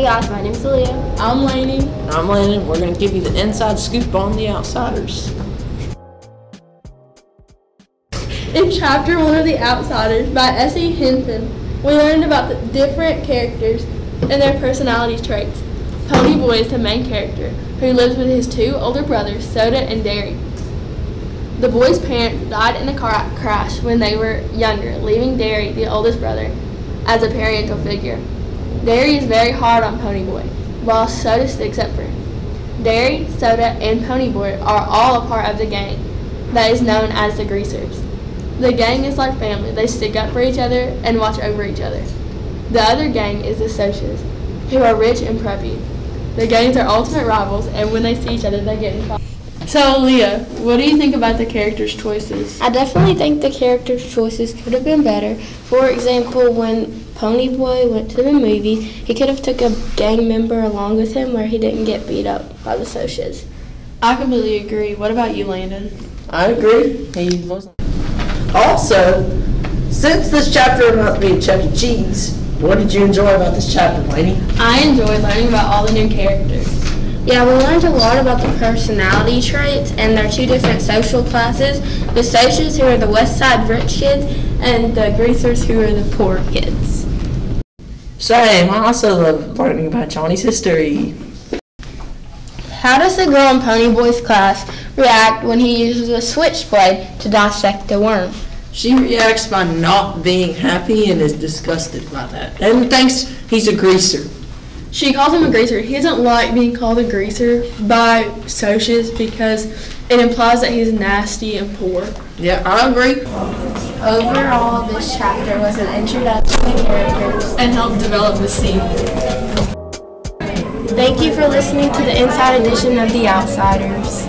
Hey guys, my name's Leah. I'm Laney. I'm Landon. We're going to give you the inside scoop on the Outsiders. In chapter one of The Outsiders by S.E. Hinton, we learned about the different characters and their personality traits. Ponyboy is the main character, who lives with his two older brothers, Soda and Darry. The boy's parents died in a car crash when they were younger, leaving Darry, the oldest brother, as a parental figure. Darry is very hard on Ponyboy, while Soda sticks up for him. Darry, Soda, and Ponyboy are all a part of the gang that is known as the Greasers. The gang is like family. They stick up for each other and watch over each other. The other gang is the Socs, who are rich and preppy. The gangs are ultimate rivals, and when they see each other, they get in fight. So, Leah, what do you think about the characters' choices? I definitely think the characters' choices could have been better. For example, when Ponyboy went to the movie, he could have took a gang member along with him where he didn't get beat up by the Socs. I completely agree. What about you, Landon? I agree. He wasn't. Also, since this chapter about being Chuck E. Cheese, what did you enjoy about this chapter, Laney? I enjoyed learning about all the new characters. Yeah, we learned a lot about the personality traits and their two different social classes. The Socs, who are the West Side rich kids, and the Greasers, who are the poor kids. Same. I also love learning about Johnny's history. How does the girl in Ponyboy's class react when he uses a switchblade to dissect a worm? She reacts by not being happy and is disgusted by that. And thinks he's a greaser. She calls him a greaser. He doesn't like being called a greaser by Socs because it implies that he's nasty and poor. Yeah, I agree. Overall, this chapter was an introduction to characters. And help develop the scene. Thank you for listening to the Inside Edition of The Outsiders.